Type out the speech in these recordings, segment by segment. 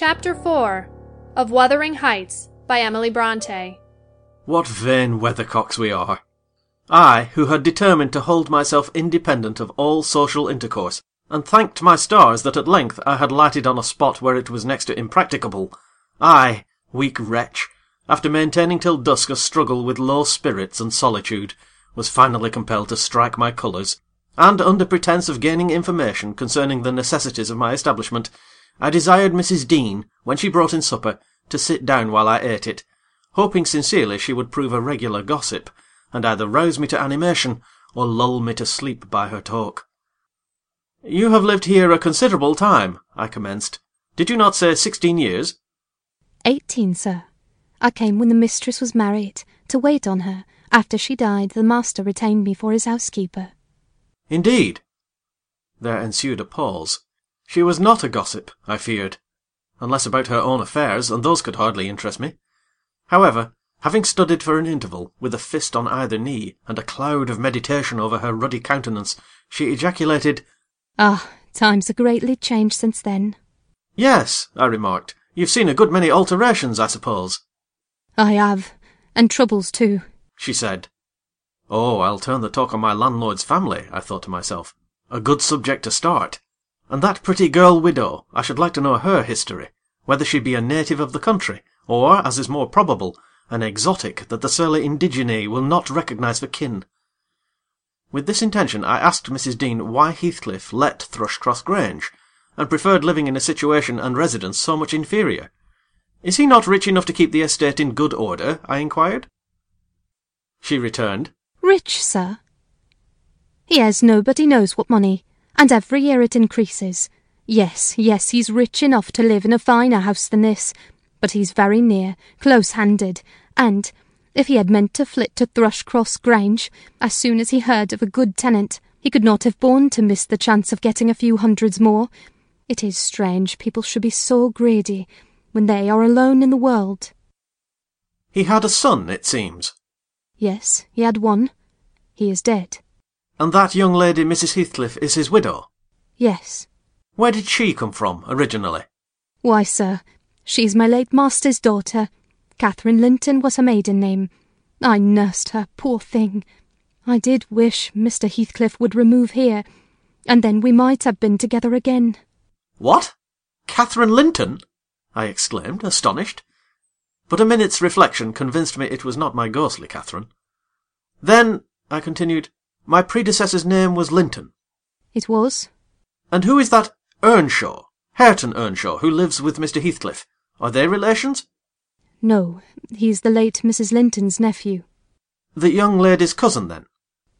Chapter 4 of Wuthering Heights by Emily Bronte What vain weathercocks we are! I, who had determined to hold myself independent of all social intercourse, and thanked my stars that at length I had lighted on a spot where it was next to impracticable, I, weak wretch, after maintaining till dusk a struggle with low spirits and solitude, was finally compelled to strike my colours, and under pretence of gaining information concerning the necessities of my establishment, I desired Mrs. Dean, when she brought in supper, to sit down while I ate it, hoping sincerely she would prove a regular gossip, and either rouse me to animation, or lull me to sleep by her talk. "You have lived here a considerable time," I commenced. "Did you not say sixteen years?" Eighteen, sir. I came when the mistress was married, to wait on her. After she died, the master retained me for his housekeeper. "Indeed!" There ensued a pause. She was not a gossip, I feared, unless about her own affairs, and those could hardly interest me. However, having studied for an interval, with a fist on either knee, and a cloud of meditation over her ruddy countenance, she ejaculated, Ah, times are greatly changed since then. "Yes," I remarked, "you've seen a good many alterations, I suppose." I have, and troubles too. she said. Oh, I'll turn the talk on my landlord's family, I thought to myself. A good subject to start. And that pretty girl widow, I should like to know her history, whether she be a native of the country, or, as is more probable, an exotic that the surly indigene will not recognise for kin. With this intention I asked Mrs. Dean why Heathcliff let Thrushcross Grange, and preferred living in a situation and residence so much inferior. Is he not rich enough to keep the estate in good order? I inquired. She returned, Rich, sir? Has nobody knows what money, and every year it increases. Yes, yes, he's rich enough to live in a finer house than this, but he's very near, close-handed, and, if he had meant to flit to Thrushcross Grange, as soon as he heard of a good tenant, he could not have borne to miss the chance of getting a few hundreds more. It is strange people should be so greedy when they are alone in the world. He had a son, it seems. Yes, he had one. He is dead. And that young lady, Mrs. Heathcliff, is his widow. Yes. Where did she come from, originally? Why, sir, she's my late master's daughter. Catherine Linton was her maiden name. I nursed her, poor thing. I did wish Mr. Heathcliff would remove here, and then we might have been together again. What? Catherine Linton? I exclaimed, astonished. But a minute's reflection convinced me it was not my ghostly Catherine. Then, I continued, my predecessor's name was Linton. It was. And who is that Earnshaw, Hareton Earnshaw, who lives with Mr. Heathcliff? Are they relations? No, he's the late Mrs. Linton's nephew. The young lady's cousin, then?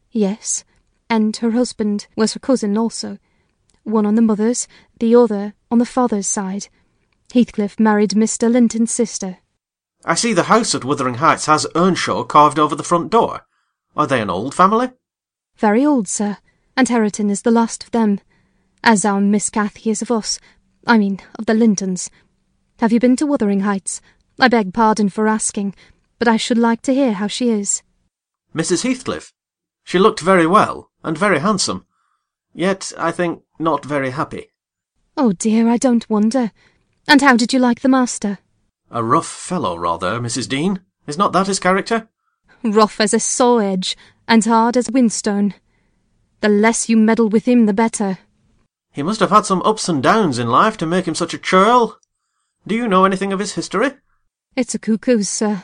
Yes, and her husband was her cousin also. One on the mother's, the other on the father's side. Heathcliff married Mr. Linton's sister. I see the house at Wuthering Heights has Earnshaw carved over the front door. Are they an old family? Very old, sir, and Hareton is the last of them, as our Miss Cathy is of us, I mean, of the Lintons. Have you been to Wuthering Heights? I beg pardon for asking, but I should like to hear how she is. Mrs. Heathcliff? She looked very well, and very handsome. Yet, I think, not very happy. Oh dear, I don't wonder. And how did you like the master? A rough fellow, rather, Mrs. Dean. Is not that his character? Rough as a saw edge, and hard as a whinstone. The less you meddle with him, the better. He must have had some ups and downs in life to make him such a churl. Do you know anything of his history? It's a cuckoo's, sir.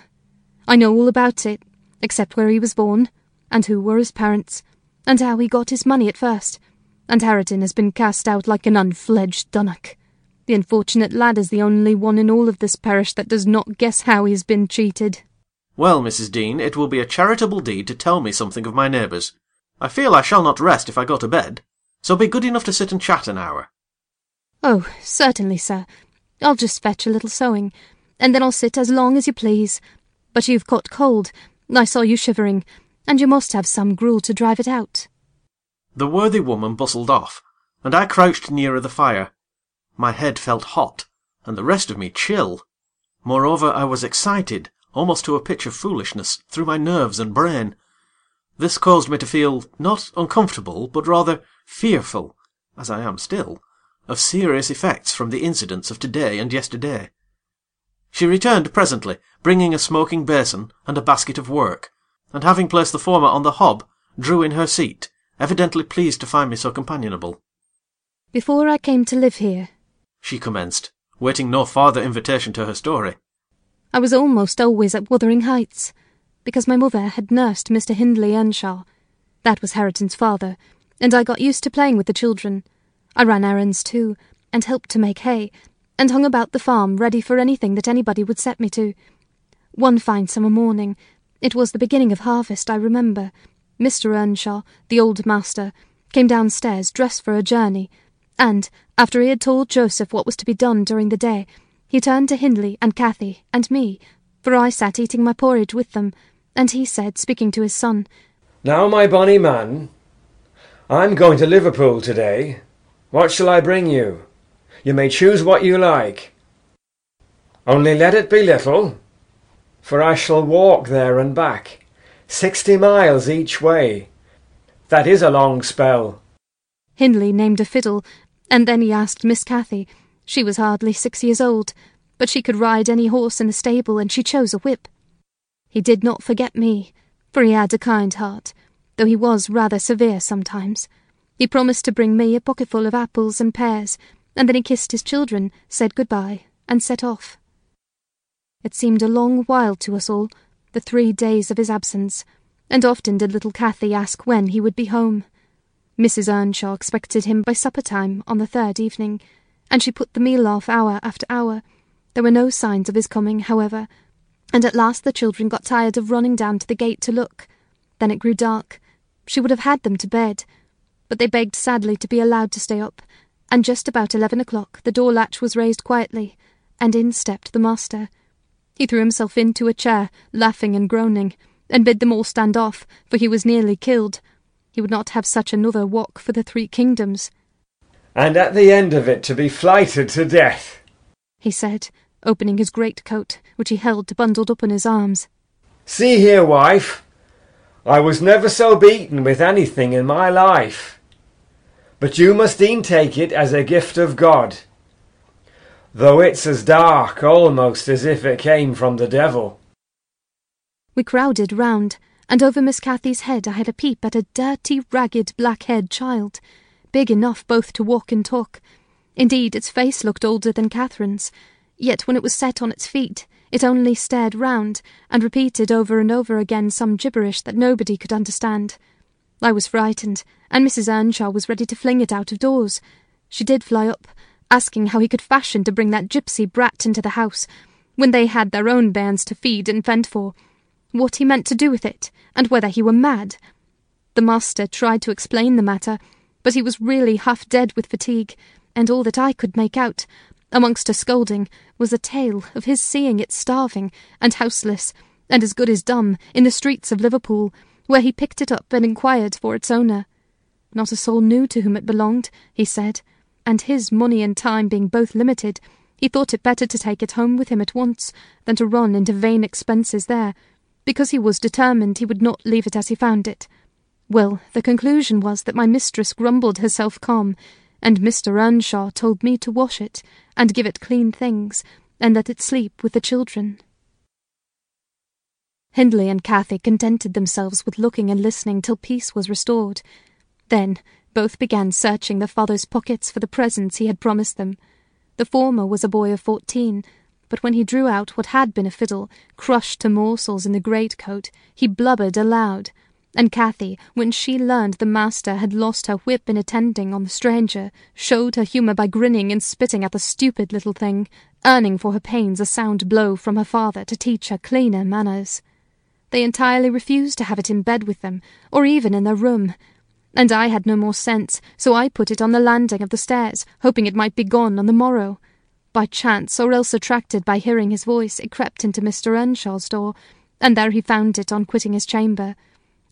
I know all about it, except where he was born, and who were his parents, and how he got his money at first, and Hareton has been cast out like an unfledged dunnock. The unfortunate lad is the only one in all of this parish that does not guess how he has been cheated. Well, Mrs. Dean, it will be a charitable deed to tell me something of my neighbours. I feel I shall not rest if I go to bed, so be good enough to sit and chat an hour. Oh, certainly, sir. I'll just fetch a little sewing, and then I'll sit as long as you please. But you've caught cold. I saw you shivering, and you must have some gruel to drive it out. The worthy woman bustled off, and I crouched nearer the fire. My head felt hot, and the rest of me chill. Moreover, I was excited, almost to a pitch of foolishness, through my nerves and brain. This caused me to feel, not uncomfortable, but rather fearful, as I am still, of serious effects from the incidents of today and yesterday. She returned presently, bringing a smoking basin and a basket of work, and having placed the former on the hob, drew in her seat, evidently pleased to find me so companionable. Before I came to live here, she commenced, waiting no farther invitation to her story. I was almost always at Wuthering Heights, because my mother had nursed Mr. Hindley Earnshaw. That was Hareton's father, and I got used to playing with the children. I ran errands too, and helped to make hay, and hung about the farm ready for anything that anybody would set me to. One fine summer morning, it was the beginning of harvest, I remember, Mr. Earnshaw, the old master, came downstairs dressed for a journey, and, after he had told Joseph what was to be done during the day, he turned to Hindley and Cathy and me, for I sat eating my porridge with them, and he said, speaking to his son, Now, my bonny man, I'm going to Liverpool today. What shall I bring you? You may choose what you like. Only let it be little, for I shall walk there and back, sixty miles each way. That is a long spell. Hindley named a fiddle and then he asked Miss Cathy. She was hardly six years old, but she could ride any horse in the stable, and she chose a whip. He did not forget me, for he had a kind heart, though he was rather severe sometimes. He promised to bring me a pocketful of apples and pears, and then he kissed his children, said good-bye, and set off. It seemed a long while to us all, the three days of his absence, and often did little Cathy ask when he would be home. Mrs. Earnshaw expected him by supper time on the third evening, and she put the meal off hour after hour. There were no signs of his coming, however, and at last the children got tired of running down to the gate to look. Then it grew dark. She would have had them to bed, but they begged sadly to be allowed to stay up, and just about eleven o'clock the door latch was raised quietly, and in stepped the master. He threw himself into a chair, laughing and groaning, and bid them all stand off, for he was nearly killed. He would not have such another walk for the three kingdoms. And at the end of it to be flighted to death, he said, opening his great coat, which he held bundled up in his arms. See here, wife, I was never so beaten with anything in my life. But you must e'en take it as a gift of God, though it's as dark almost as if it came from the devil. We crowded round, and over Miss Cathy's head I had a peep at a dirty, ragged, black-haired child, big enough both to walk and talk. Indeed, its face looked older than Catherine's, yet when it was set on its feet, it only stared round, and repeated over and over again some gibberish that nobody could understand. I was frightened, and Mrs. Earnshaw was ready to fling it out of doors. She did fly up, asking how he could fashion to bring that gipsy brat into the house, when they had their own bairns to feed and fend for, what he meant to do with it, and whether he were mad. The master tried to explain the matter, but he was really half dead with fatigue, and all that I could make out, amongst a scolding, was a tale of his seeing it starving and houseless, and as good as dumb, in the streets of Liverpool, where he picked it up and inquired for its owner. Not a soul knew to whom it belonged, he said, and his money and time being both limited, he thought it better to take it home with him at once than to run into vain expenses there, because he was determined he would not leave it as he found it. Well, the conclusion was that my mistress grumbled herself calm, and Mr. Earnshaw told me to wash it, and give it clean things, and let it sleep with the children. Hindley and Cathy contented themselves with looking and listening till peace was restored. Then both began searching the father's pockets for the presents he had promised them. The former was a boy of fourteen, but when he drew out what had been a fiddle, crushed to morsels in the great-coat, he blubbered aloud. And Cathy, when she learned the master had lost her whip in attending on the stranger, showed her humour by grinning and spitting at the stupid little thing, earning for her pains a sound blow from her father to teach her cleaner manners. They entirely refused to have it in bed with them, or even in their room, and I had no more sense, so I put it on the landing of the stairs, hoping it might be gone on the morrow. By chance, or else attracted by hearing his voice, it crept into Mr. Earnshaw's door, and there he found it on quitting his chamber.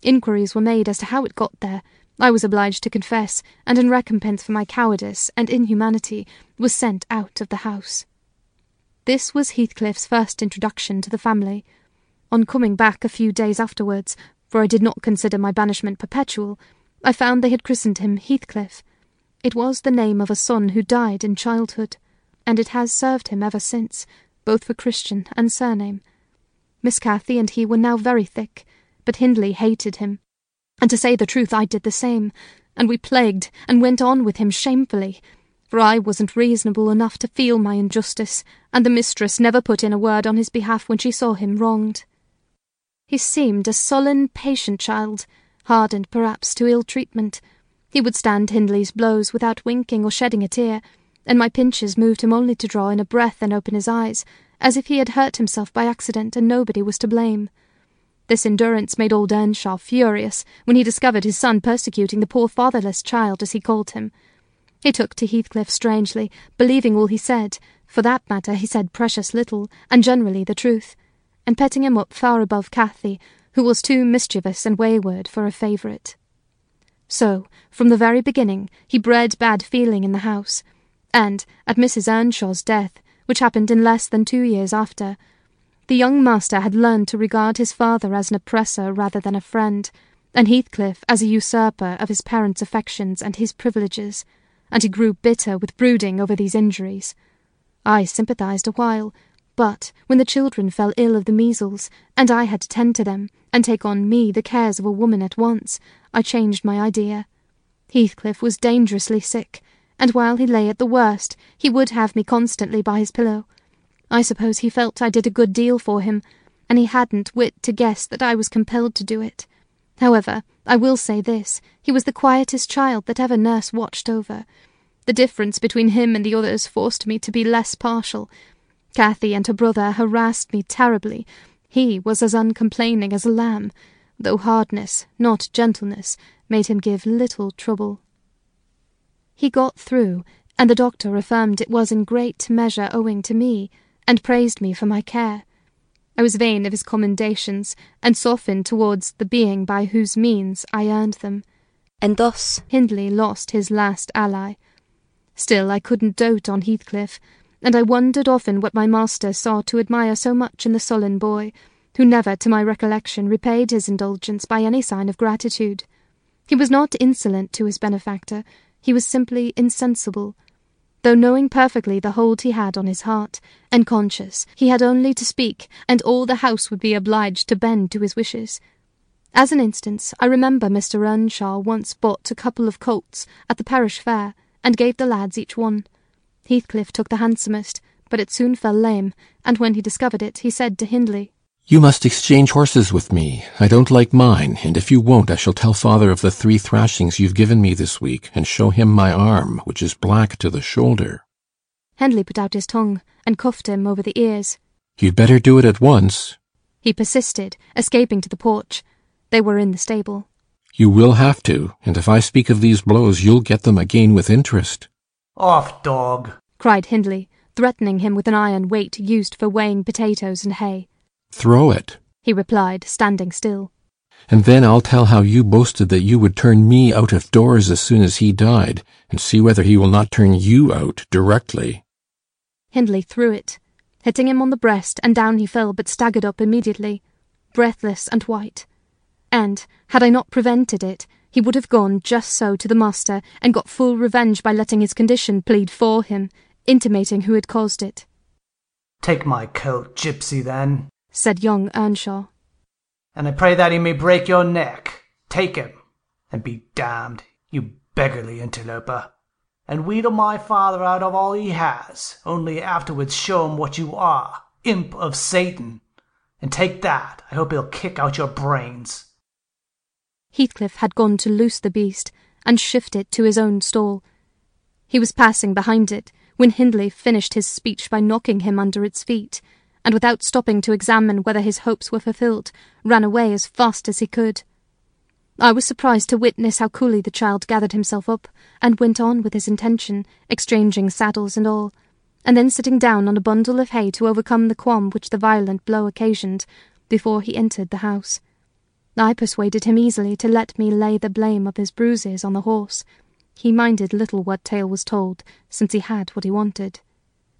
Inquiries were made as to how it got there. I was obliged to confess, and in recompense for my cowardice and inhumanity, was sent out of the house. This was Heathcliff's first introduction to the family. On coming back a few days afterwards, for I did not consider my banishment perpetual, I found they had christened him Heathcliff. It was the name of a son who died in childhood, and it has served him ever since, both for Christian and surname. Miss Cathy and he were now very thick, but Hindley hated him. And to say the truth, I did the same, and we plagued and went on with him shamefully, for I wasn't reasonable enough to feel my injustice, and the mistress never put in a word on his behalf when she saw him wronged. He seemed a sullen, patient child, hardened perhaps to ill treatment. He would stand Hindley's blows without winking or shedding a tear, and my pinches moved him only to draw in a breath and open his eyes, as if he had hurt himself by accident and nobody was to blame. This endurance made old Earnshaw furious when he discovered his son persecuting the poor fatherless child, as he called him. He took to Heathcliff strangely, believing all he said, for that matter he said precious little, and generally the truth, and petting him up far above Cathy, who was too mischievous and wayward for a favourite. So, from the very beginning, he bred bad feeling in the house, and, at Mrs. Earnshaw's death, which happened in less than two years after, the young master had learned to regard his father as an oppressor rather than a friend, and Heathcliff as a usurper of his parents' affections and his privileges, and he grew bitter with brooding over these injuries. I sympathized a while, but when the children fell ill of the measles, and I had to tend to them, and take on me the cares of a woman at once, I changed my idea. Heathcliff was dangerously sick, and while he lay at the worst, he would have me constantly by his pillow. I suppose he felt I did a good deal for him, and he hadn't wit to guess that I was compelled to do it. However, I will say this he was the quietest child that ever nurse watched over. The difference between him and the others forced me to be less partial, Cathy and her brother harassed me terribly. He was as uncomplaining as a lamb, though hardness, not gentleness, made him give little trouble. He got through, and the doctor affirmed it was in great measure owing to me, and praised me for my care. I was vain of his commendations, and softened towards the being by whose means I earned them, and thus Hindley lost his last ally. Still, I couldn't dote on Heathcliff, and I wondered often what my master saw to admire so much in the sullen boy, who never, to my recollection, repaid his indulgence by any sign of gratitude. He was not insolent to his benefactor, he was simply insensible. Though knowing perfectly the hold he had on his heart, and conscious he had only to speak, and all the house would be obliged to bend to his wishes. As an instance, I remember Mr. Earnshaw once bought a couple of colts at the parish fair, and gave the lads each one. Heathcliff took the handsomest, but it soon fell lame, and when he discovered it, he said to Hindley, You must exchange horses with me. I don't like mine, and if you won't, I shall tell father of the three thrashings you've given me this week, and show him my arm, which is black to the shoulder. Hindley put out his tongue, and cuffed him over the ears. You'd better do it at once. He persisted, escaping to the porch. They were in the stable. You will have to, and if I speak of these blows, you'll get them again with interest. Off, dog! cried Hindley, threatening him with an iron weight used for weighing potatoes and hay. Throw it, he replied, standing still. And then I'll tell how you boasted that you would turn me out of doors as soon as he died, and see whether he will not turn you out directly. Hindley threw it, hitting him on the breast, and down he fell, but staggered up immediately, breathless and white. And, had I not prevented it, he would have gone just so to the master and got full revenge by letting his condition plead for him, intimating who had caused it. Take my coat, gypsy, then, said young Earnshaw. And I pray that he may break your neck. Take him, and be damned, you beggarly interloper, and wheedle my father out of all he has, only afterwards show him what you are, imp of Satan. And take that, I hope he'll kick out your brains. Heathcliff had gone to loose the beast and shift it to his own stall. He was passing behind it when Hindley finished his speech by knocking him under its feet, and without stopping to examine whether his hopes were fulfilled, ran away as fast as he could. I was surprised to witness how coolly the child gathered himself up and went on with his intention, exchanging saddles and all, and then sitting down on a bundle of hay to overcome the qualm which the violent blow occasioned, before he entered the house. I persuaded him easily to let me lay the blame of his bruises on the horse. He minded little what tale was told, since he had what he wanted.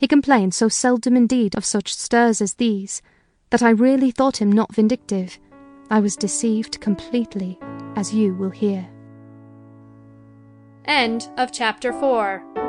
He complained so seldom indeed of such stirs as these, that I really thought him not vindictive. I was deceived completely, as you will hear. End of chapter 4.